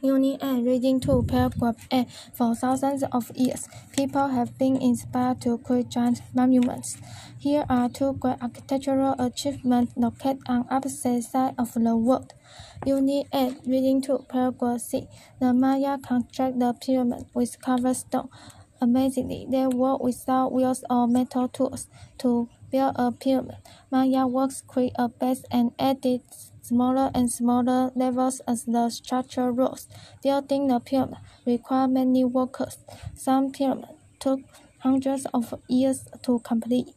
Unit A Reading 2 Paragraph A For thousands of years, people have been inspired to create giant monuments. Here are two great architectural achievements located on opposite sides of the world. Unit A Reading 2 Paragraph C The Maya construct the pyramid with carved stone. Amazingly, they work without wheels or metal tools to build a pyramid. Maya works create a base and added smaller and smaller levels as the structure rose. Building the pyramid required many workers. Some pyramids took hundreds of years to complete.